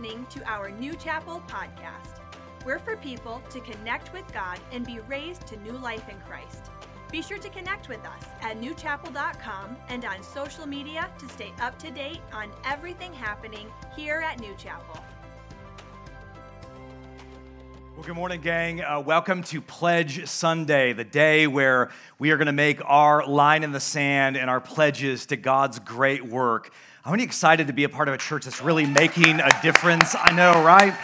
listening to our New Chapel podcast. We're for people to connect with God and be raised to new life in Christ. Be sure to connect with us at newchapel.com and on social media to stay up to date on everything happening here at New Chapel. Well, good morning, gang. Uh, welcome to Pledge Sunday, the day where we are going to make our line in the sand and our pledges to God's great work. I'm really excited to be a part of a church that's really making a difference. I know, right?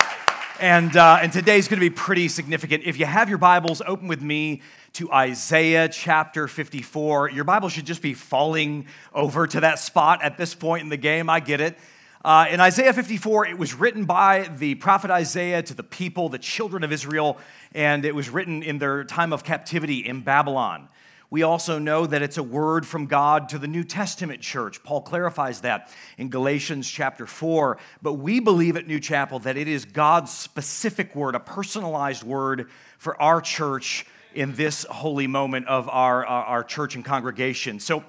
And, uh, and today's going to be pretty significant. If you have your Bibles, open with me to Isaiah chapter 54. Your Bible should just be falling over to that spot at this point in the game. I get it. Uh, in Isaiah 54, it was written by the prophet Isaiah to the people, the children of Israel, and it was written in their time of captivity in Babylon. We also know that it's a word from God to the New Testament church. Paul clarifies that in Galatians chapter 4. But we believe at New Chapel that it is God's specific word, a personalized word for our church in this holy moment of our, uh, our church and congregation. So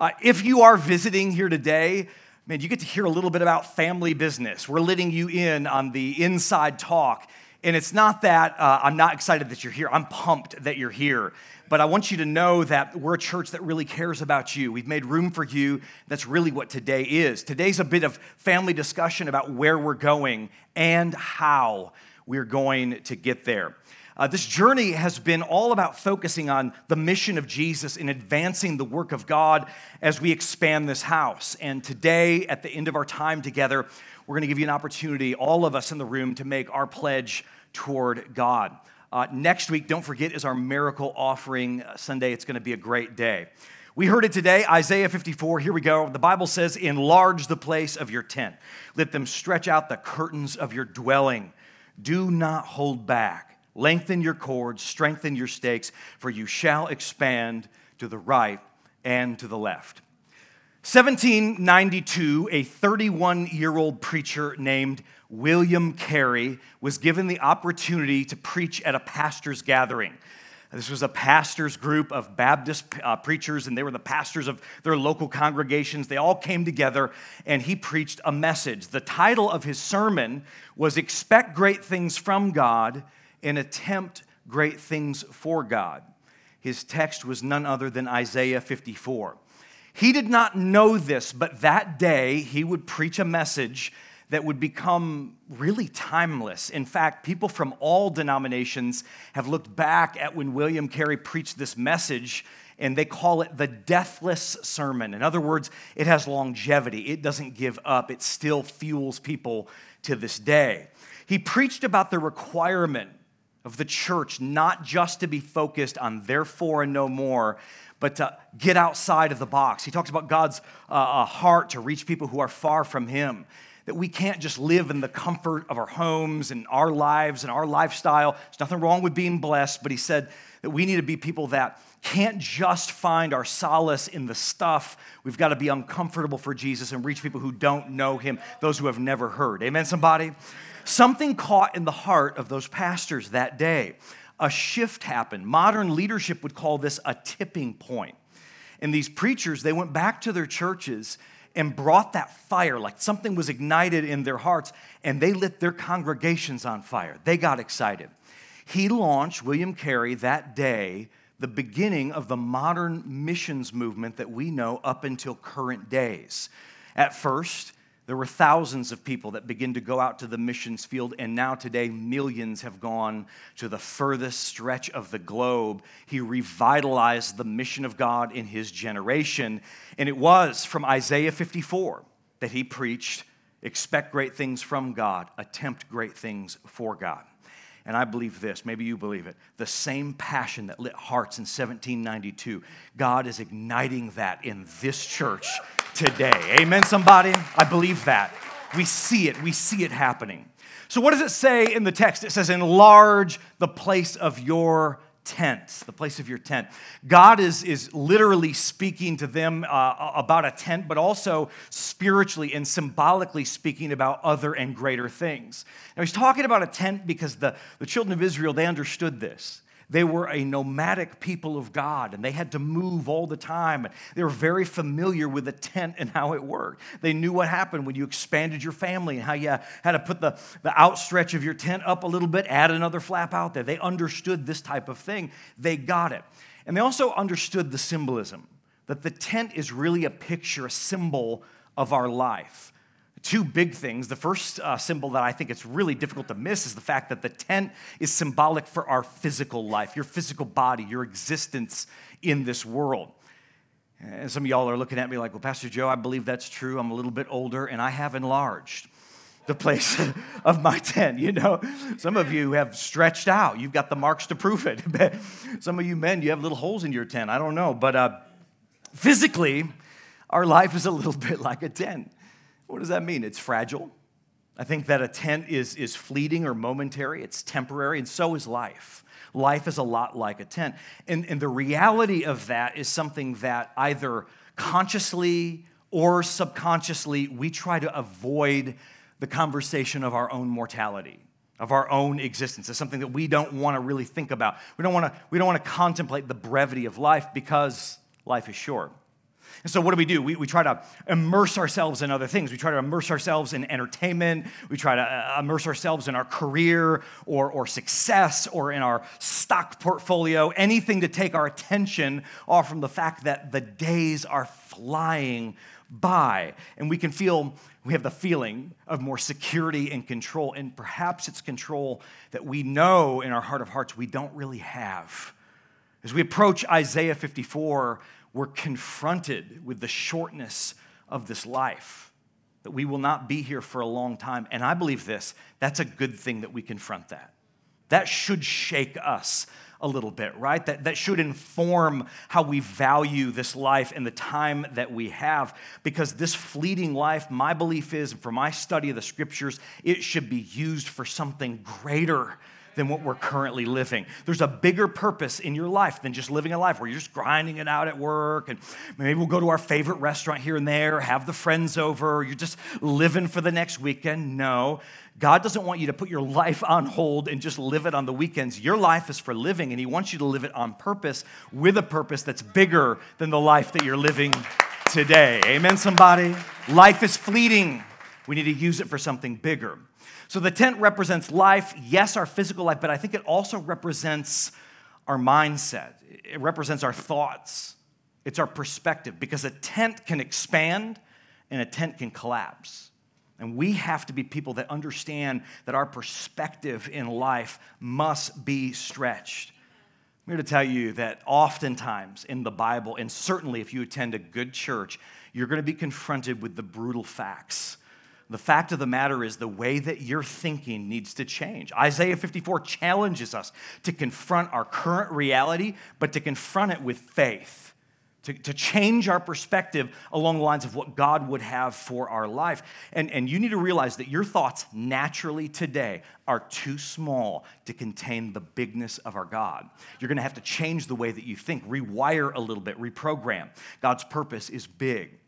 uh, if you are visiting here today, man, you get to hear a little bit about family business. We're letting you in on the inside talk. And it's not that uh, I'm not excited that you're here, I'm pumped that you're here but I want you to know that we're a church that really cares about you. We've made room for you. That's really what today is. Today's a bit of family discussion about where we're going and how we're going to get there. Uh, this journey has been all about focusing on the mission of Jesus in advancing the work of God as we expand this house. And today, at the end of our time together, we're going to give you an opportunity, all of us in the room, to make our pledge toward God. Uh, next week, don't forget, is our miracle offering Sunday. It's going to be a great day. We heard it today, Isaiah 54. Here we go. The Bible says, Enlarge the place of your tent, let them stretch out the curtains of your dwelling. Do not hold back. Lengthen your cords, strengthen your stakes, for you shall expand to the right and to the left. 1792, a 31 year old preacher named William Carey was given the opportunity to preach at a pastor's gathering. This was a pastor's group of Baptist uh, preachers, and they were the pastors of their local congregations. They all came together, and he preached a message. The title of his sermon was Expect Great Things from God and Attempt Great Things for God. His text was none other than Isaiah 54. He did not know this, but that day he would preach a message that would become really timeless. In fact, people from all denominations have looked back at when William Carey preached this message and they call it the deathless sermon. In other words, it has longevity, it doesn't give up, it still fuels people to this day. He preached about the requirement of the church not just to be focused on therefore and no more, but to get outside of the box. He talks about God's uh, uh heart to reach people who are far from Him that we can't just live in the comfort of our homes and our lives and our lifestyle. There's nothing wrong with being blessed, but he said that we need to be people that can't just find our solace in the stuff. We've got to be uncomfortable for Jesus and reach people who don't know him, those who have never heard. Amen, somebody? Something caught in the heart of those pastors that day. A shift happened. Modern leadership would call this a tipping point. And these preachers, they went back to their churches and brought that fire, like something was ignited in their hearts, and they lit their congregations on fire. They got excited. He launched, William Carey, that day, the beginning of the modern missions movement that we know up until current days. At first, there were thousands of people that begin to go out to the missions field, and now today, millions have gone to the furthest stretch of the globe. He revitalized the mission of God in his generation, and it was from Isaiah 54 that he preached expect great things from God, attempt great things for God. And I believe this, maybe you believe it. The same passion that lit hearts in 1792, God is igniting that in this church today. Amen, somebody? I believe that. We see it, we see it happening. So, what does it say in the text? It says, enlarge the place of your tent, the place of your tent. God is, is literally speaking to them uh, about a tent, but also spiritually and symbolically speaking about other and greater things. Now, he's talking about a tent because the, the children of Israel, they understood this They were a nomadic people of God and they had to move all the time. They were very familiar with the tent and how it worked. They knew what happened when you expanded your family and how you had to put the, the outstretch of your tent up a little bit, add another flap out there. They understood this type of thing. They got it. And they also understood the symbolism that the tent is really a picture, a symbol of our life two big things. The first uh, symbol that I think it's really difficult to miss is the fact that the tent is symbolic for our physical life, your physical body, your existence in this world. And some of y'all are looking at me like, well, Pastor Joe, I believe that's true. I'm a little bit older and I have enlarged the place of my tent. You know, some of you have stretched out. You've got the marks to prove it. some of you men, you have little holes in your tent. I don't know. But uh, physically, our life is a little bit like a tent. What does that mean? It's fragile. I think that a tent is, is fleeting or momentary, it's temporary, and so is life. Life is a lot like a tent. And, and the reality of that is something that either consciously or subconsciously we try to avoid the conversation of our own mortality of our own existence. It's something that we don't want to really think about. We don't want to, we don't want to contemplate the brevity of life because life is short. And so, what do we do? We, we try to immerse ourselves in other things. We try to immerse ourselves in entertainment. We try to uh, immerse ourselves in our career or, or success or in our stock portfolio, anything to take our attention off from the fact that the days are flying by. And we can feel, we have the feeling of more security and control. And perhaps it's control that we know in our heart of hearts we don't really have. As we approach Isaiah 54, we're confronted with the shortness of this life, that we will not be here for a long time. And I believe this that's a good thing that we confront that. That should shake us a little bit, right? That, that should inform how we value this life and the time that we have. Because this fleeting life, my belief is, for my study of the scriptures, it should be used for something greater than what we're currently living. There's a bigger purpose in your life than just living a life where you're just grinding it out at work and maybe we'll go to our favorite restaurant here and there, have the friends over, you're just living for the next weekend. No. God doesn't want you to put your life on hold and just live it on the weekends. Your life is for living, and He wants you to live it on purpose with a purpose that's bigger than the life that you're living today. Amen, somebody? Life is fleeting. We need to use it for something bigger. So the tent represents life, yes, our physical life, but I think it also represents our mindset. It represents our thoughts. It's our perspective because a tent can expand and a tent can collapse. And we have to be people that understand that our perspective in life must be stretched. I'm here to tell you that oftentimes in the Bible, and certainly if you attend a good church, you're going to be confronted with the brutal facts the fact of the matter is, the way that you're thinking needs to change. Isaiah 54 challenges us to confront our current reality, but to confront it with faith, to, to change our perspective along the lines of what God would have for our life. And, and you need to realize that your thoughts naturally today are too small to contain the bigness of our God. You're going to have to change the way that you think, rewire a little bit, reprogram. God's purpose is big.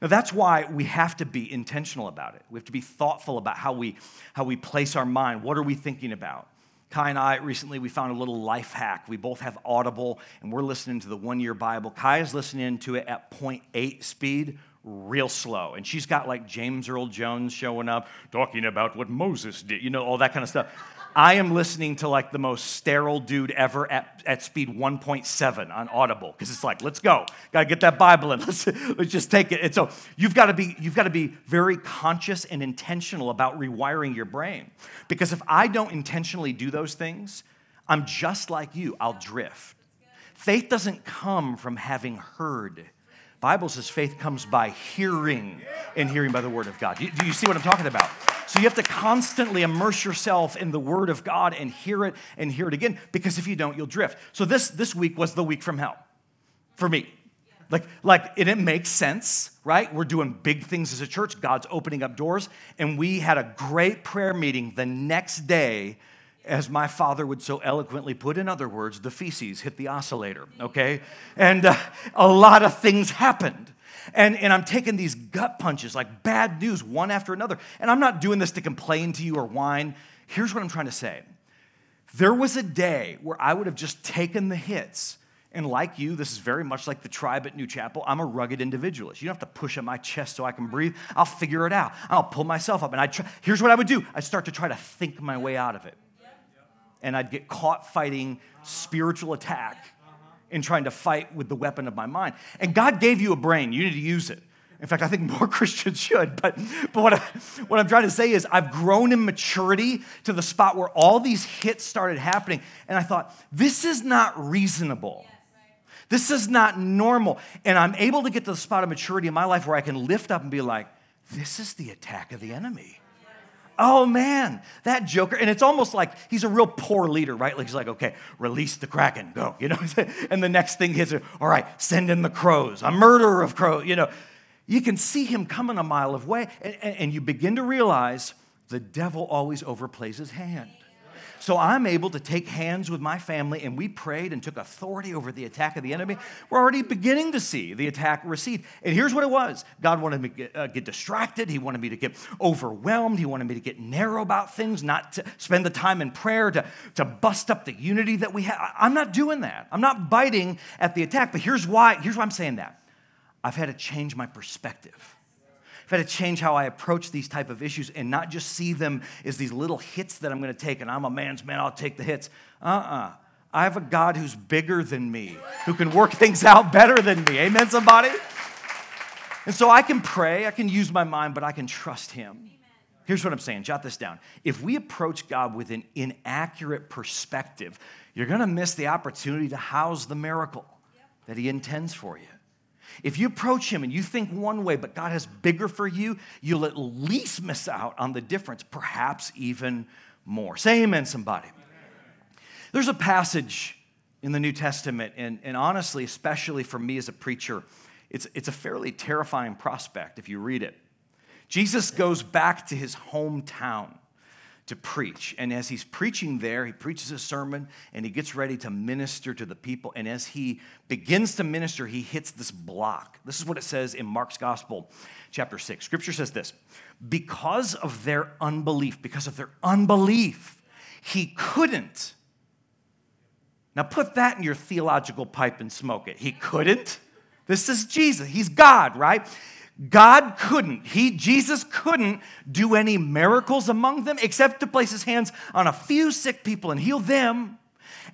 Now, that's why we have to be intentional about it. We have to be thoughtful about how we, how we place our mind. What are we thinking about? Kai and I recently we found a little life hack. We both have Audible and we're listening to the one year Bible. Kai is listening to it at 0.8 speed, real slow. And she's got like James Earl Jones showing up, talking about what Moses did, you know, all that kind of stuff. I am listening to like the most sterile dude ever at, at speed 1.7 on Audible because it's like, let's go, got to get that Bible in. Let's, let's just take it. And so you've got to be you've got to be very conscious and intentional about rewiring your brain because if I don't intentionally do those things, I'm just like you. I'll drift. Faith doesn't come from having heard. Bible says faith comes by hearing and hearing by the word of God. Do you see what I'm talking about? So you have to constantly immerse yourself in the Word of God and hear it and hear it again, because if you don't, you'll drift. So this, this week was the week from hell for me. Like, like it, it makes sense, right? We're doing big things as a church. God's opening up doors. And we had a great prayer meeting the next day, as my father would so eloquently put, in other words, the feces hit the oscillator, okay? And uh, a lot of things happened. And, and I'm taking these gut punches, like bad news, one after another. And I'm not doing this to complain to you or whine. Here's what I'm trying to say There was a day where I would have just taken the hits. And like you, this is very much like the tribe at New Chapel. I'm a rugged individualist. You don't have to push at my chest so I can breathe. I'll figure it out. I'll pull myself up. And I try, here's what I would do I'd start to try to think my way out of it. And I'd get caught fighting spiritual attack in trying to fight with the weapon of my mind. And God gave you a brain, you need to use it. In fact, I think more Christians should. But, but what, I, what I'm trying to say is, I've grown in maturity to the spot where all these hits started happening. And I thought, this is not reasonable. This is not normal. And I'm able to get to the spot of maturity in my life where I can lift up and be like, this is the attack of the enemy. Oh man, that joker. And it's almost like he's a real poor leader, right? Like he's like, okay, release the kraken, go, you know? and the next thing is, all right, send in the crows, a murderer of crows, you know? You can see him coming a mile of way, and, and you begin to realize the devil always overplays his hand. So I'm able to take hands with my family, and we prayed and took authority over the attack of the enemy. We're already beginning to see the attack recede. And here's what it was God wanted me to get, uh, get distracted. He wanted me to get overwhelmed. He wanted me to get narrow about things, not to spend the time in prayer to, to bust up the unity that we have. I'm not doing that. I'm not biting at the attack. But here's why, here's why I'm saying that. I've had to change my perspective. I've had to change how I approach these type of issues and not just see them as these little hits that I'm going to take and I'm a man's man, I'll take the hits. Uh-uh. I have a God who's bigger than me, who can work things out better than me. Amen, somebody? And so I can pray, I can use my mind, but I can trust him. Here's what I'm saying, jot this down. If we approach God with an inaccurate perspective, you're going to miss the opportunity to house the miracle that he intends for you. If you approach him and you think one way, but God has bigger for you, you'll at least miss out on the difference, perhaps even more. Say amen, somebody. There's a passage in the New Testament, and, and honestly, especially for me as a preacher, it's, it's a fairly terrifying prospect if you read it. Jesus goes back to his hometown to preach. And as he's preaching there, he preaches a sermon and he gets ready to minister to the people. And as he begins to minister, he hits this block. This is what it says in Mark's Gospel, chapter 6. Scripture says this Because of their unbelief, because of their unbelief, he couldn't. Now put that in your theological pipe and smoke it. He couldn't. This is Jesus. He's God, right? God couldn't, he, Jesus couldn't do any miracles among them except to place his hands on a few sick people and heal them.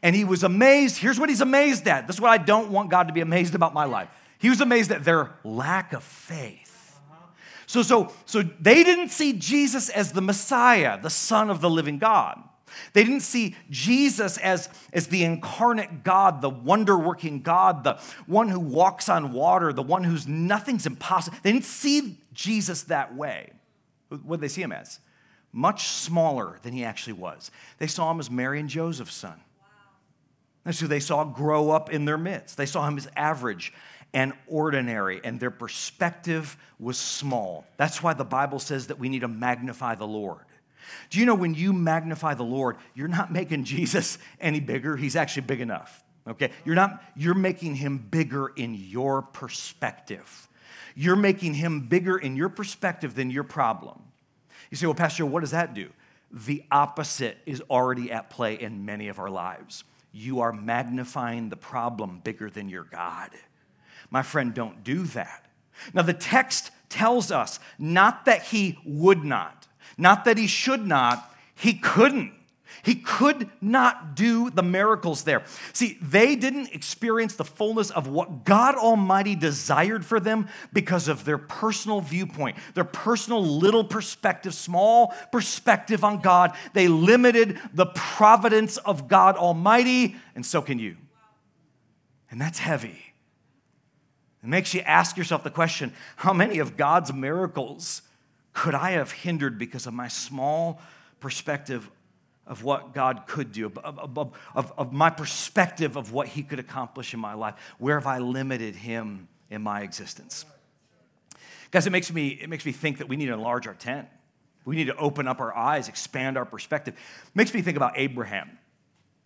And he was amazed. Here's what he's amazed at. This is what I don't want God to be amazed about my life. He was amazed at their lack of faith. So, so, so they didn't see Jesus as the Messiah, the Son of the living God. They didn't see Jesus as, as the incarnate God, the wonder working God, the one who walks on water, the one who's nothing's impossible. They didn't see Jesus that way. What did they see him as? Much smaller than he actually was. They saw him as Mary and Joseph's son. That's who they saw grow up in their midst. They saw him as average and ordinary, and their perspective was small. That's why the Bible says that we need to magnify the Lord. Do you know when you magnify the Lord, you're not making Jesus any bigger? He's actually big enough. Okay? You're not you're making him bigger in your perspective. You're making him bigger in your perspective than your problem. You say, "Well, pastor, what does that do?" The opposite is already at play in many of our lives. You are magnifying the problem bigger than your God. My friend, don't do that. Now, the text tells us not that he would not, not that he should not, he couldn't. He could not do the miracles there. See, they didn't experience the fullness of what God Almighty desired for them because of their personal viewpoint, their personal little perspective, small perspective on God. They limited the providence of God Almighty, and so can you. And that's heavy. It makes you ask yourself the question how many of God's miracles could I have hindered because of my small perspective of what God could do, of, of, of, of, my perspective of what He could accomplish in my life? Where have I limited Him in my existence? Guys, it makes me, it makes me think that we need to enlarge our tent. We need to open up our eyes, expand our perspective. It makes me think about Abraham.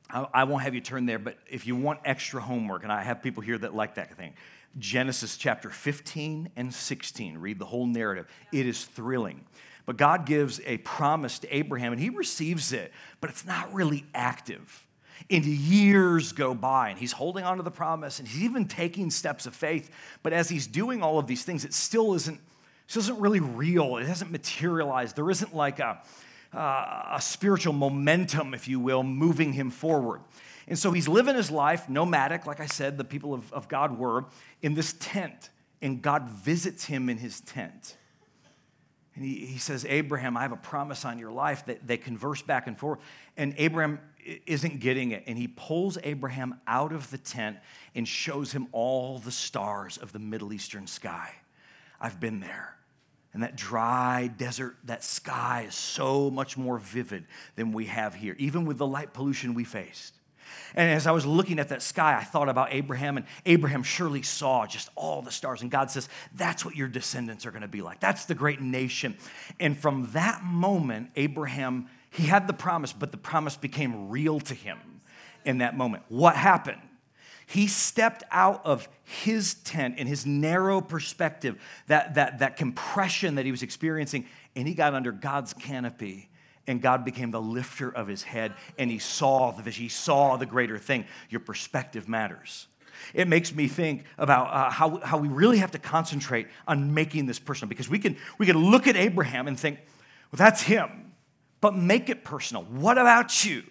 I, I won't have you turn there, but if you want extra homework, and I have people here that like that thing, Genesis chapter 15 and 16. Read the whole narrative. It is thrilling. But God gives a promise to Abraham and he receives it, but it's not really active. And years go by and he's holding on to the promise and he's even taking steps of faith. But as he's doing all of these things, it still isn't, still isn't really real. It hasn't materialized. There isn't like a, uh, a spiritual momentum, if you will, moving him forward. And so he's living his life nomadic, like I said, the people of, of God were, in this tent. And God visits him in his tent. And he, he says, Abraham, I have a promise on your life. That they converse back and forth. And Abraham isn't getting it. And he pulls Abraham out of the tent and shows him all the stars of the Middle Eastern sky. I've been there. And that dry desert, that sky is so much more vivid than we have here, even with the light pollution we faced. And as I was looking at that sky, I thought about Abraham, and Abraham surely saw just all the stars. And God says, That's what your descendants are going to be like. That's the great nation. And from that moment, Abraham he had the promise, but the promise became real to him in that moment. What happened? He stepped out of his tent and his narrow perspective, that, that, that compression that he was experiencing, and he got under God's canopy. And God became the lifter of his head, and he saw the vision. He saw the greater thing. Your perspective matters. It makes me think about uh, how, how we really have to concentrate on making this personal because we can, we can look at Abraham and think, well, that's him but make it personal. What about you?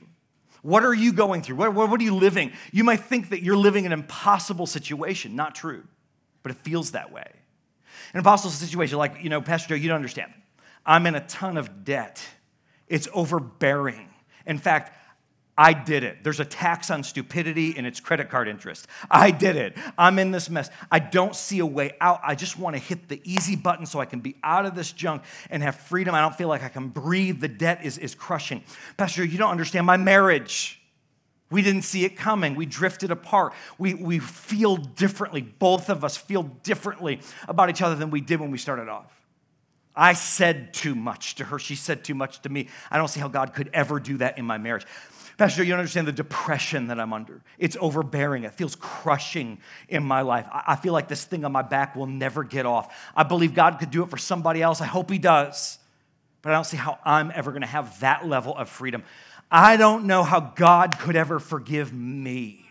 What are you going through? What, what, what, are you living? You might think that you're living an impossible situation. Not true, but it feels that way. An impossible situation, like, you know, Pastor Joe, you don't understand. I'm in a ton of debt, it's overbearing. In fact, I did it. There's a tax on stupidity and it's credit card interest. I did it. I'm in this mess. I don't see a way out. I just want to hit the easy button so I can be out of this junk and have freedom. I don't feel like I can breathe. The debt is, is crushing. Pastor, you don't understand my marriage. We didn't see it coming. We drifted apart. We, we feel differently. Both of us feel differently about each other than we did when we started off. I said too much to her. She said too much to me. I don't see how God could ever do that in my marriage. Pastor, you don't understand the depression that I'm under. It's overbearing. It feels crushing in my life. I feel like this thing on my back will never get off. I believe God could do it for somebody else. I hope He does. But I don't see how I'm ever going to have that level of freedom. I don't know how God could ever forgive me.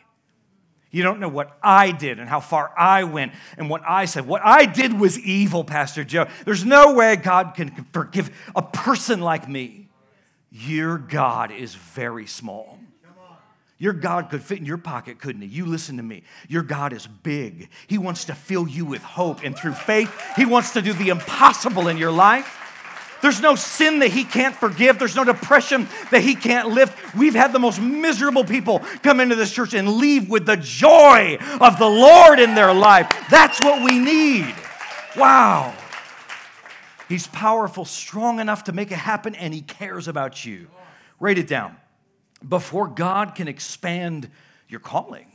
You don't know what I did and how far I went and what I said. What I did was evil, Pastor Joe. There's no way God can forgive a person like me. Your God is very small. Your God could fit in your pocket, couldn't he? You listen to me. Your God is big. He wants to fill you with hope, and through faith, He wants to do the impossible in your life. There's no sin that He can't forgive, there's no depression that He can't lift. We've had the most miserable people come into this church and leave with the joy of the Lord in their life. That's what we need. Wow. He's powerful, strong enough to make it happen, and He cares about you. Write it down. Before God can expand your calling,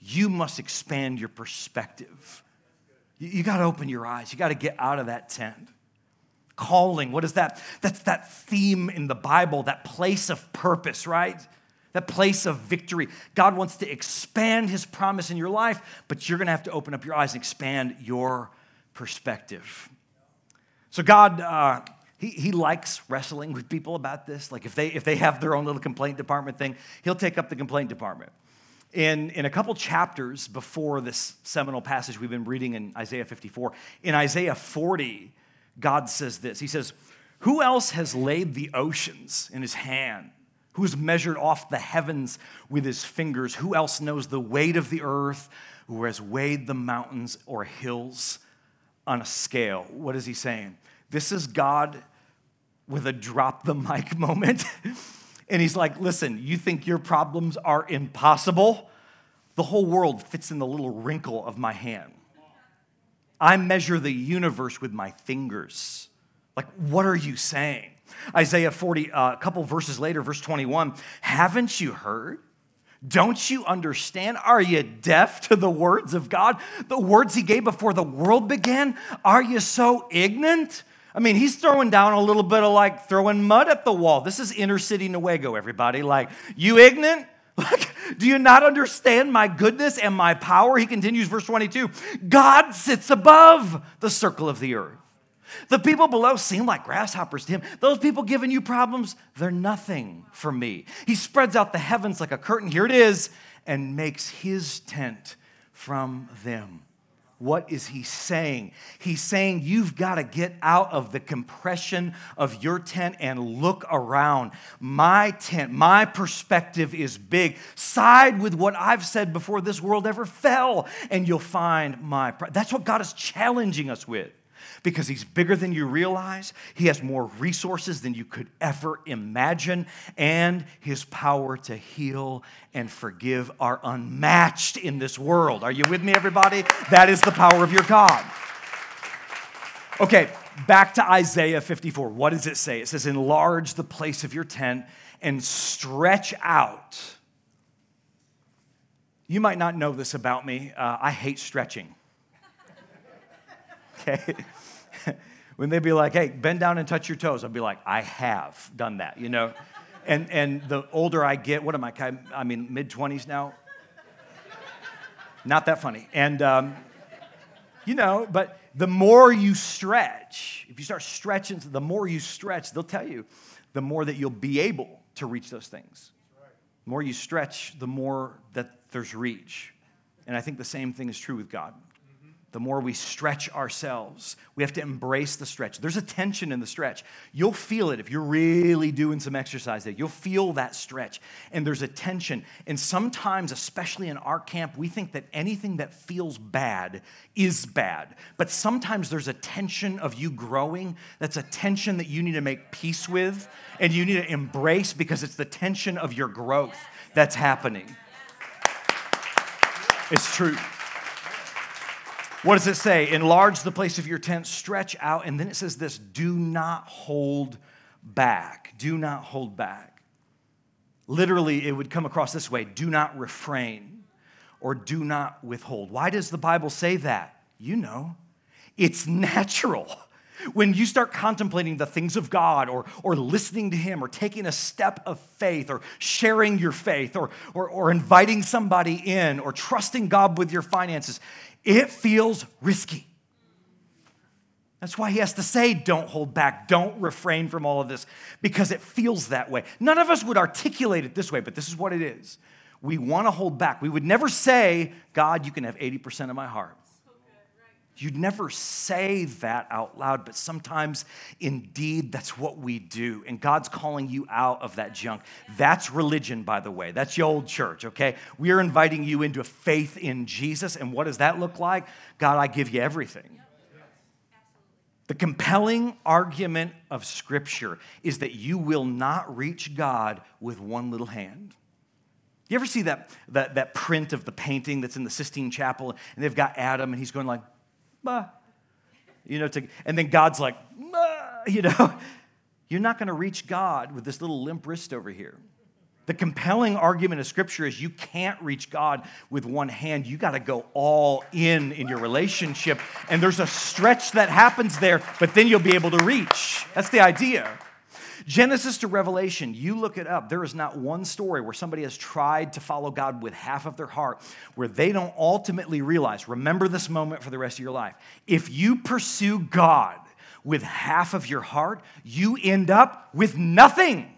you must expand your perspective. You, got to open your eyes, you got to get out of that tent. Calling, what is that? That's that theme in the Bible, that place of purpose, right? That place of victory. God wants to expand His promise in your life, but you're going to have to open up your eyes and expand your perspective. So God, uh, he, he likes wrestling with people about this. Like if they, if they have their own little complaint department thing, he'll take up the complaint department. In, in a couple chapters before this seminal passage we've been reading in Isaiah 54, in Isaiah 40, God says this He says, Who else has laid the oceans in his hand? Who has measured off the heavens with his fingers? Who else knows the weight of the earth? Who has weighed the mountains or hills on a scale? What is he saying? This is God with a drop the mic moment. and he's like, listen, you think your problems are impossible? The whole world fits in the little wrinkle of my hand. I measure the universe with my fingers. Like, what are you saying? Isaiah 40, uh, a couple verses later, verse 21 Haven't you heard? Don't you understand? Are you deaf to the words of God? The words He gave before the world began? Are you so ignorant? I mean, he's throwing down a little bit of like throwing mud at the wall. This is inner city Newaygo, everybody. Like, you ignorant? Like, do you not understand my goodness and my power? He continues, verse 22 God sits above the circle of the earth. The people below seem like grasshoppers to him. Those people giving you problems, they're nothing for me. He spreads out the heavens like a curtain. Here it is, and makes his tent from them. What is he saying? He's saying you've got to get out of the compression of your tent and look around. My tent, my perspective is big. Side with what I've said before this world ever fell, and you'll find my. That's what God is challenging us with because He's bigger than you realize. He has more resources than you could ever imagine, and His power to heal and forgive are unmatched in this world. Are you with me, everybody? That is the power of your God. Okay, back to Isaiah 54. What does it say? It says, Enlarge the place of your tent and stretch out. You might not know this about me. Uh, I hate stretching. Okay? When they'd be like, hey, bend down and touch your toes, I'd be like, I have done that, you know? And, and the older I get, what am I, I mean, mid 20s now? Not that funny. And, um, you know, but the more you stretch, if you start stretching, the more you stretch, they'll tell you, the more that you'll be able to reach those things. The more you stretch, the more that there's reach. And I think the same thing is true with God the more we stretch ourselves. We have to embrace the stretch. There's a tension in the stretch. You'll feel it if you're really doing some exercise there. You'll feel that stretch. And there's a tension. And sometimes, especially in our camp, we think that anything that feels bad is bad. But sometimes there's a tension of you growing. That's a tension that you need to make peace with and you need to embrace because it's the tension of your growth that's happening. It's true. What does it say? Enlarge the place of your tent, stretch out. And then it says this do not hold back. Do not hold back. Literally, it would come across this way do not refrain or do not withhold. Why does the Bible say that? You know, it's natural. When you start contemplating the things of God or, or listening to Him or taking a step of faith or sharing your faith or, or, or inviting somebody in or trusting God with your finances, it feels risky. That's why he has to say, don't hold back, don't refrain from all of this, because it feels that way. None of us would articulate it this way, but this is what it is. We want to hold back. We would never say, God, you can have 80% of my heart. You'd never say that out loud, but sometimes indeed that's what we do. And God's calling you out of that junk. That's religion, by the way. That's your old church, okay? We are inviting you into faith in Jesus. And what does that look like? God, I give you everything. The compelling argument of Scripture is that you will not reach God with one little hand. You ever see that, that, that print of the painting that's in the Sistine Chapel, and they've got Adam, and he's going like, bah. You know, to, and then God's like, you know, you're not going to reach God with this little limp wrist over here. The compelling argument of Scripture is you can't reach God with one hand. You got to go all in in your relationship. And there's a stretch that happens there, but then you'll be able to reach. That's the idea. Genesis to Revelation, you look it up. There is not one story where somebody has tried to follow God with half of their heart where they don't ultimately realize, remember this moment for the rest of your life. If you pursue God with half of your heart, you end up with nothing.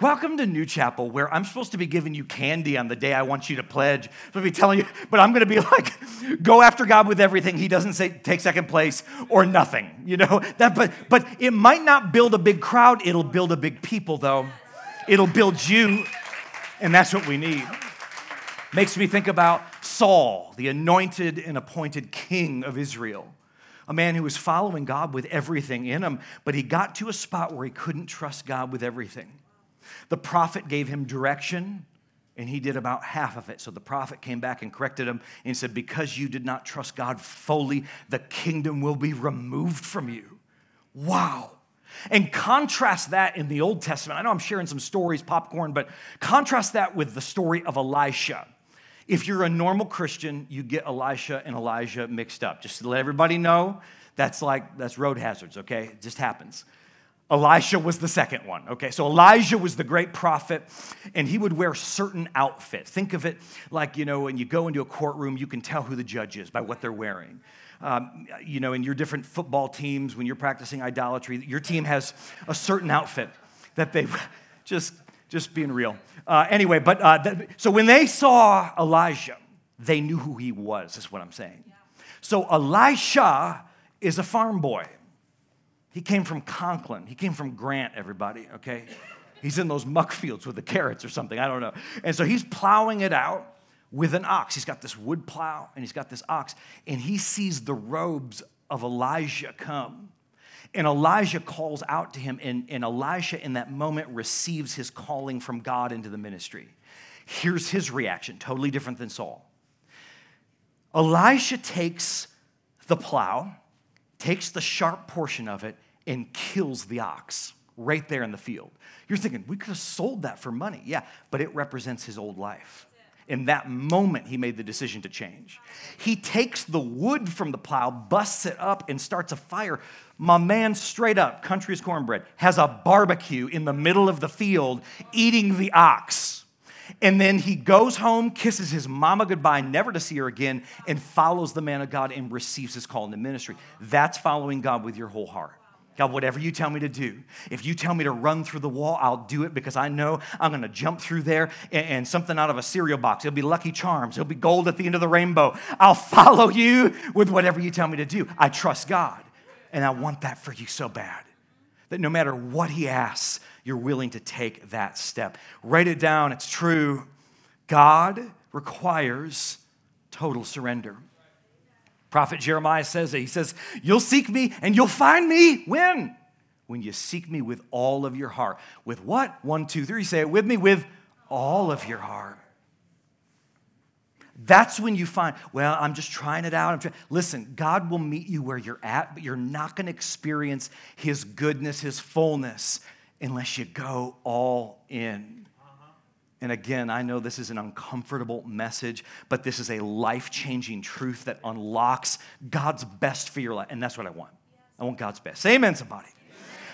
Welcome to New Chapel, where I'm supposed to be giving you candy on the day I want you to pledge. I'm be telling you, but I'm going to be like, go after God with everything. He doesn't say take second place or nothing, you know. That, but but it might not build a big crowd. It'll build a big people, though. It'll build you, and that's what we need. Makes me think about Saul, the anointed and appointed king of Israel a man who was following God with everything in him, but he got to a spot where he couldn't trust God with everything. The prophet gave him direction, and he did about half of it. So the prophet came back and corrected him and said, Because you did not trust God fully, the kingdom will be removed from you. Wow. And contrast that in the Old Testament. I know I'm sharing some stories, popcorn, but contrast that with the story of Elisha. If you're a normal Christian, you get Elisha and Elijah mixed up. Just to let everybody know, that's like, that's road hazards, okay? It just happens. Elisha was the second one. Okay, so Elijah was the great prophet, and he would wear certain outfits. Think of it like, you know, when you go into a courtroom, you can tell who the judge is by what they're wearing. um, you know, in your different football teams, when you're practicing idolatry, your team has a certain outfit that they just, just being real. Uh, anyway, but uh, th- so when they saw Elijah, they knew who he was, is what I'm saying. So Elisha is a farm boy. He came from Conklin. He came from Grant, everybody, okay? He's in those muck fields with the carrots or something, I don't know. And so he's plowing it out with an ox. He's got this wood plow and he's got this ox, and he sees the robes of Elijah come. And Elijah calls out to him, and, and in that moment, receives his calling from God into the ministry. Here's his reaction, totally different than Saul. Elisha takes the plow, takes the sharp portion of it, and kills the ox right there in the field. You're thinking, we could have sold that for money. Yeah, but it represents his old life. In that moment, he made the decision to change. He takes the wood from the plow, busts it up, and starts a fire. My man, straight up, country's cornbread, has a barbecue in the middle of the field eating the ox. And then he goes home, kisses his mama goodbye, never to see her again, and follows the man of God and receives his call in the ministry. That's following God with your whole heart. God, whatever you tell me to do, if you tell me to run through the wall, I'll do it because I know I'm going to jump through there and, and, something out of a cereal box. It'll be Lucky Charms. It'll be gold at the end of the rainbow. I'll follow you with whatever you tell me to do. I trust God. And I want that for you so bad that no matter what He asks, you're willing to take that step. Write it down. It's true. God requires total surrender. Prophet Jeremiah says it. He says, You'll seek me and you'll find me when? When you seek me with all of your heart. With what? One, two, three. Say it with me with all of your heart. That's when you find, well, I'm just trying it out. Listen, God will meet you where you're at, but you're not going to experience His goodness, His fullness, unless you go all in. And again, I know this is an uncomfortable message, but this is a life changing truth that unlocks God's best for your life. And that's what I want. I want God's best. Say amen, somebody.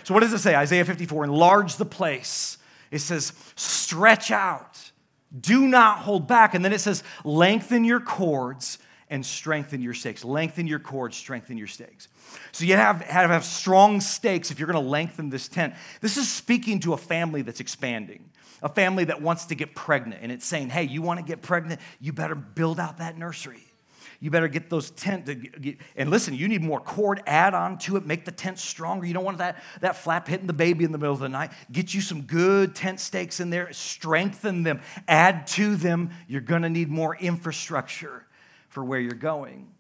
So, what does it say? Isaiah 54 enlarge the place. It says, stretch out, do not hold back. And then it says, lengthen your cords and strengthen your stakes. Lengthen your cords, strengthen your stakes. So you have, have, have strong stakes if you're going to lengthen this tent. This is speaking to a family that's expanding a family that wants to get pregnant and it's saying, hey, you want to get pregnant? You better build out that nursery. You better get those tent to, and listen, you need more cord, add on to it, make the tent stronger. You don't want that, that flap hitting the baby in the middle of the night. Get you some good tent stakes in there, strengthen them, add to them. You're gonna need more infrastructure for where you're going.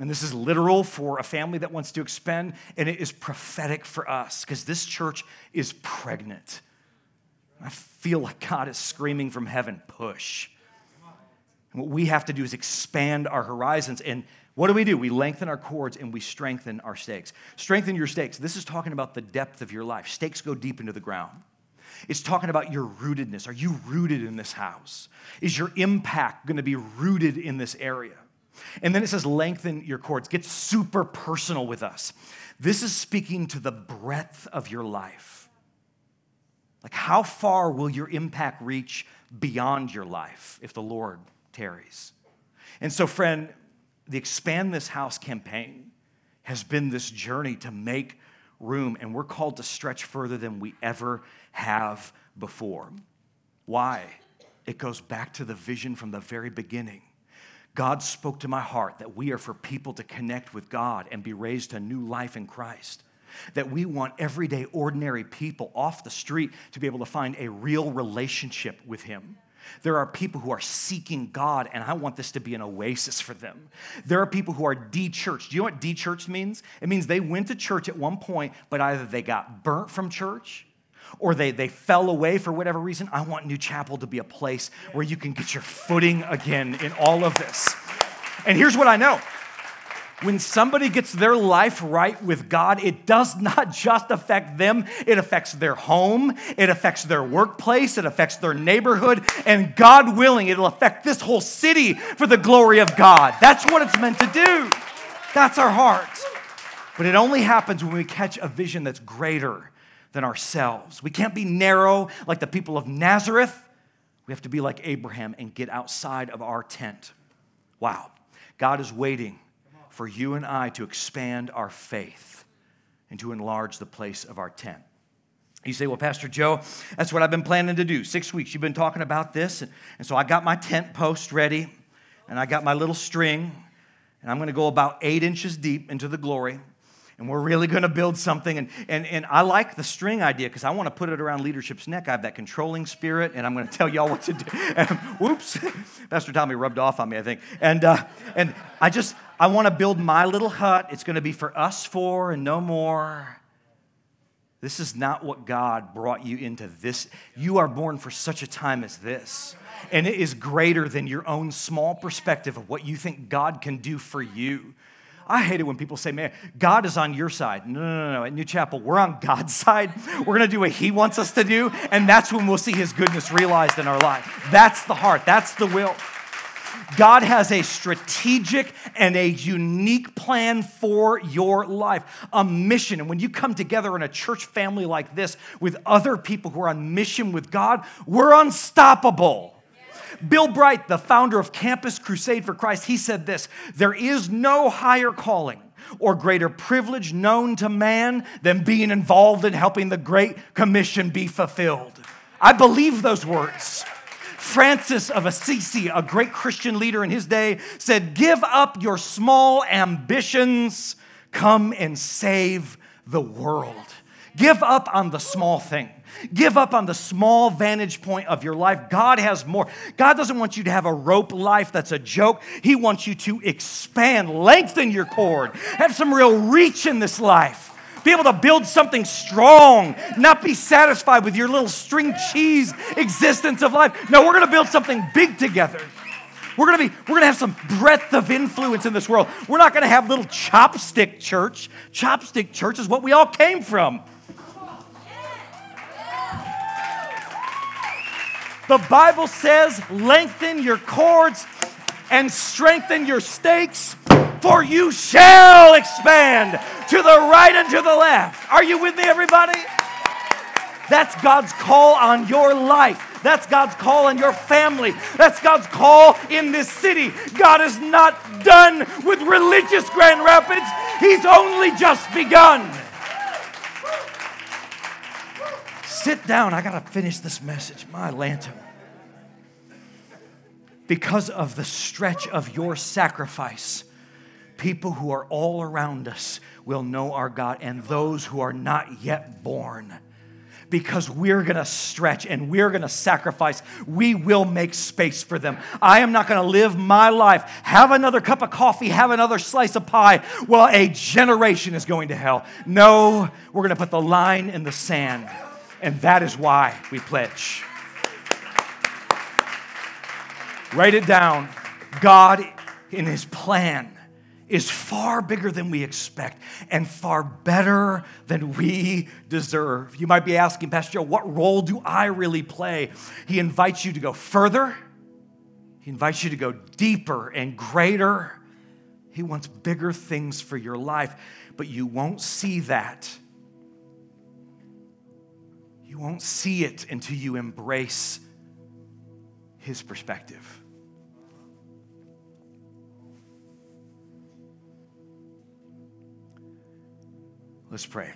And this is literal for a family that wants to expand, and it is prophetic for us because this church is pregnant I feel like God is screaming from heaven, push. And what we have to do is expand our horizons. And what do we do? We lengthen our cords and we strengthen our stakes. Strengthen your stakes. This is talking about the depth of your life. Stakes go deep into the ground. It's talking about your rootedness. Are you rooted in this house? Is your impact going to be rooted in this area? And then it says, lengthen your cords. Get super personal with us. This is speaking to the breadth of your life. Like, how far will your impact reach beyond your life if the Lord tarries? And so, friend, the Expand This House campaign has been this journey to make room, and we're called to stretch further than we ever have before. Why? It goes back to the vision from the very beginning. God spoke to my heart that we are for people to connect with God and be raised to new life in Christ that we want everyday, ordinary people off the street to be able to find a real relationship with Him. There are people who are seeking God, and I want this to be an oasis for them. There are people who are de church. Do you know what de church means? It means they went to church at one point, but either they got burnt from church or they, they fell away for whatever reason. I want New Chapel to be a place where you can get your footing again in all of this. And here's what I know when somebody gets their life right with God, it does not just affect them, it affects their home, it affects their workplace, it affects their neighborhood, and God willing, it'll affect this whole city for the glory of God. That's what it's meant to do. That's our heart. But it only happens when we catch a vision that's greater than ourselves. We can't be narrow like the people of Nazareth. We have to be like Abraham and get outside of our tent. Wow. God is waiting for you and I to expand our faith and to enlarge the place of our tent. You say, Well, Pastor Joe, that's what I've been planning to do. Six weeks, you've been talking about this. And, and so I got my tent post ready, and I got my little string, and I'm going to go about eight inches deep into the glory and we're really going to build something. And, and, and I like the string idea because I want to put it around leadership's neck. I have that controlling spirit, and I'm going to tell y'all what to do. And, whoops, Pastor Tommy rubbed off on me, I think. And, uh, and I just, I want to build my little hut. It's going to be for us four and no more. This is not what God brought you into this. You are born for such a time as this. And it is greater than your own small perspective of what you think God can do for you. I hate it when people say, man, God is on your side. No, no, no, no. At New Chapel, we're on God's side. We're going to do what He wants us to do, and that's when we'll see His goodness realized in our life. That's the heart, that's the will. God has a strategic and a unique plan for your life, a mission. And when you come together in a church family like this with other people who are on mission with God, we're unstoppable. Bill Bright, the founder of Campus Crusade for Christ, he said this There is no higher calling or greater privilege known to man than being involved in helping the Great Commission be fulfilled. I believe those words. Francis of Assisi, a great Christian leader in his day, said, Give up your small ambitions, come and save the world. Give up on the small thing. Give up on the small vantage point of your life. God has more. God doesn't want you to have a rope life that's a joke. He wants you to expand, lengthen your cord, have some real reach in this life. Be able to build something strong, not be satisfied with your little string cheese existence of life. No, we're going to build something big together. We're gonna be, we're gonna have some breadth of influence in this world. We're not gonna have little chopstick church. Chopstick church is what we all came from. The Bible says, lengthen your cords and strengthen your stakes, for you shall expand to the right and to the left. Are you with me, everybody? That's God's call on your life. That's God's call on your family. That's God's call in this city. God is not done with religious Grand Rapids, He's only just begun. Sit down. I got to finish this message. My lantern. Because of the stretch of your sacrifice, people who are all around us will know our God, and those who are not yet born because we're gonna stretch and we're gonna sacrifice. We will make space for them. I am not gonna live my life, have another cup of coffee, have another slice of pie while a generation is going to hell. No, we're gonna put the line in the sand. And that is why we pledge. Write it down. God, in His plan, is far bigger than we expect and far better than we deserve. You might be asking, Pastor Joe, what role do I really play? He invites you to go further, He invites you to go deeper and greater. He wants bigger things for your life, but you won't see that you won't see it until you embrace his perspective. Let's pray.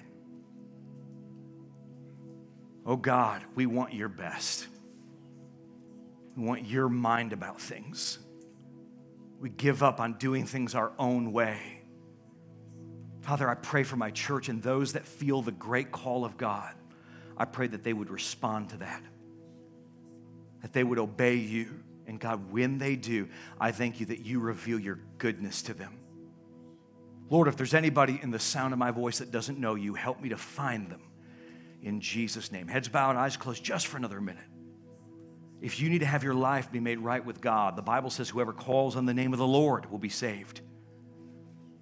Oh God, we want your best. We want your mind about things. We give up on doing things our own way. Father, I pray for my church and those that feel the great call of God I pray that they would respond to that, that they would obey you. And God, when they do, I thank you that you reveal your goodness to them. Lord, if there's anybody in the sound of my voice that doesn't know you, help me to find them in Jesus' name. Heads bowed, eyes closed, just for another minute. If you need to have your life be made right with God, the Bible says whoever calls on the name of the Lord will be saved.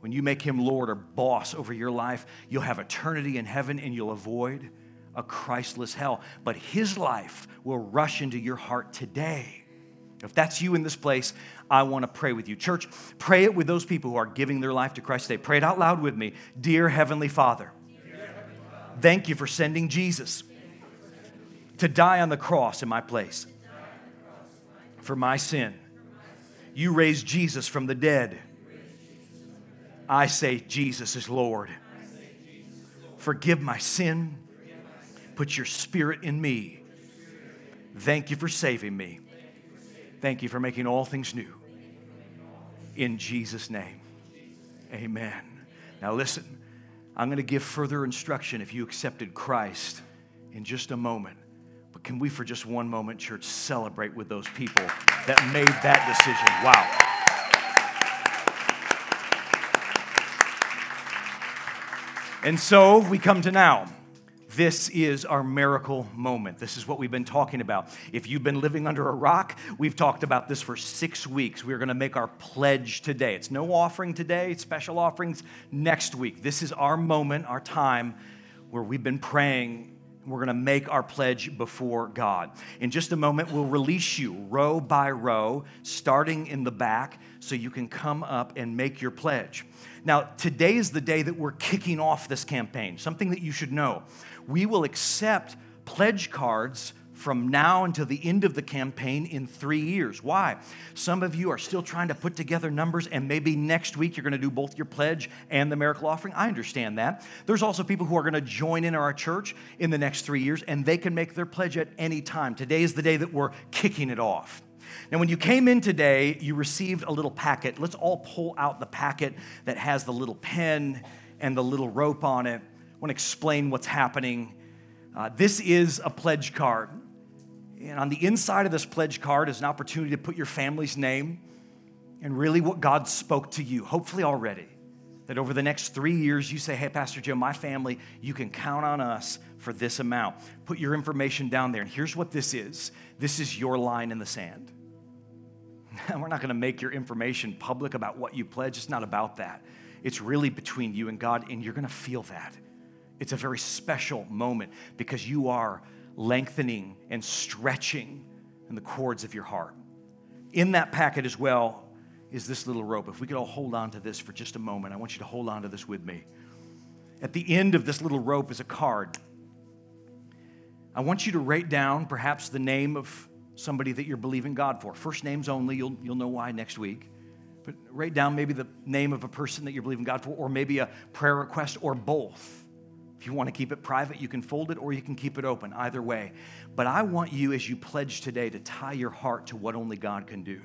When you make him Lord or boss over your life, you'll have eternity in heaven and you'll avoid a Christless hell. But His life will rush into your heart today. If that's you in this place, I want to pray with you. Church, pray it with those people who are giving their life to Christ today. Pray it out loud with me. Dear Heavenly Father, thank you for sending Jesus to die on the cross in my place for my sin. You raised Jesus from the dead I say Jesus is Lord. Forgive my sin. Put your spirit in me. Thank you for saving me. Thank you for making all things new. In Jesus' name, amen. Now, listen, I'm going to give further instruction if you accepted Christ in just a moment. But can we, for just one moment, church, celebrate with those people that made that decision? Wow. And so we come to now. This is our miracle moment. This is what we've been talking about. If you've been living under a rock, we've talked about this for six weeks. We're going to make our pledge today. It's no offering today, special offerings next week. This is our moment, our time where we've been praying. We're going to make our pledge before God. In just a moment, we'll release you row by row, starting in the back, so you can come up and make your pledge. Now, today is the day that we're kicking off this campaign, something that you should know. We will accept pledge cards from now until the end of the campaign in three years. Why? Some of you are still trying to put together numbers, and maybe next week you're going to do both your pledge and the miracle offering. I understand that. There's also people who are going to join in our church in the next three years, and they can make their pledge at any time. Today is the day that we're kicking it off. Now, when you came in today, you received a little packet. Let's all pull out the packet that has the little pen and the little rope on it. Want to explain what's happening. Uh, this is a pledge card. And on the inside of this pledge card is an opportunity to put your family's name and really what God spoke to you, hopefully already. That over the next three years, you say, Hey, Pastor Joe, my family, you can count on us for this amount. Put your information down there. And here's what this is this is your line in the sand. We're not going to make your information public about what you pledge. It's not about that. It's really between you and God, and you're going to feel that. It's a very special moment because you are lengthening and stretching in the cords of your heart. In that packet as well is this little rope. If we could all hold on to this for just a moment, I want you to hold on to this with me. At the end of this little rope is a card. I want you to write down perhaps the name of somebody that you're believing God for. First names only, you'll, you'll know why next week. But write down maybe the name of a person that you're believing God for, or maybe a prayer request, or both. If you want to keep it private, you can fold it or you can keep it open, either way. But I want you, as you pledge today, to tie your heart to what only God can do.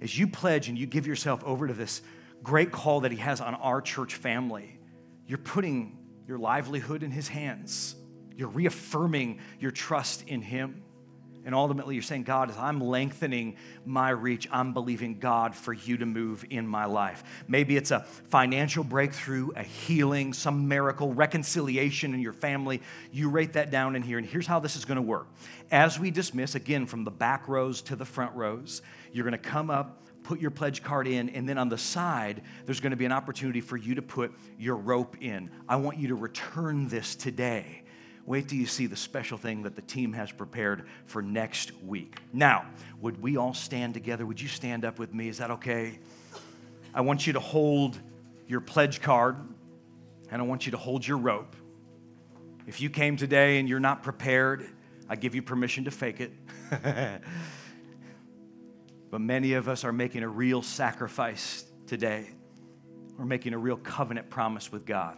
As you pledge and you give yourself over to this great call that He has on our church family, you're putting your livelihood in His hands. You're reaffirming your trust in Him. And ultimately, you're saying, God, as I'm lengthening my reach, I'm believing God for you to move in my life. Maybe it's a financial breakthrough, a healing, some miracle, reconciliation in your family. You write that down in here. And here's how this is going to work. As we dismiss, again, from the back rows to the front rows, you're going to come up put your pledge card in, and then on the side, there's going to be an opportunity for you to put your rope in. I want you to return this today. Wait till you see the special thing that the team has prepared for next week. Now, would we all stand together? Would you stand up with me? Is that okay? I want you to hold your pledge card and I want you to hold your rope. If you came today and you're not prepared, I give you permission to fake it. but many of us are making a real sacrifice today. We're making a real covenant promise with God.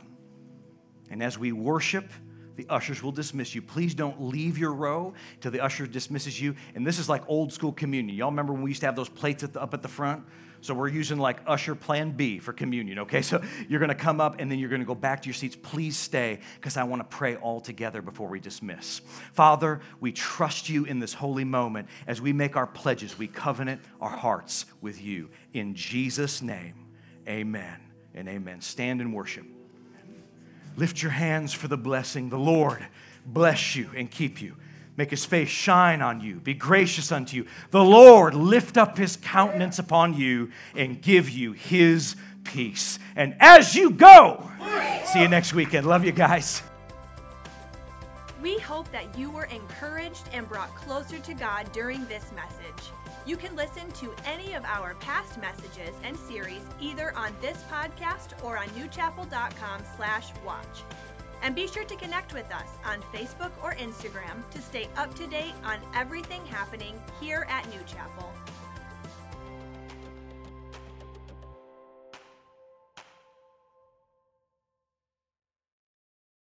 And as we worship, the ushers will dismiss you. Please don't leave your row till the usher dismisses you. And this is like old school communion. Y'all remember when we used to have those plates at the, up at the front? So we're using like usher plan B for communion, okay? So you're gonna come up and then you're gonna go back to your seats. Please stay because I wanna pray all together before we dismiss. Father, we trust you in this holy moment as we make our pledges. We covenant our hearts with you. In Jesus' name, amen and amen. Stand and worship. Lift your hands for the blessing. The Lord bless you and keep you. Make his face shine on you, be gracious unto you. The Lord lift up his countenance upon you and give you his peace. And as you go, see you next weekend. Love you guys. We hope that you were encouraged and brought closer to God during this message. You can listen to any of our past messages and series either on this podcast or on newchapel.com/watch. And be sure to connect with us on Facebook or Instagram to stay up to date on everything happening here at New Chapel.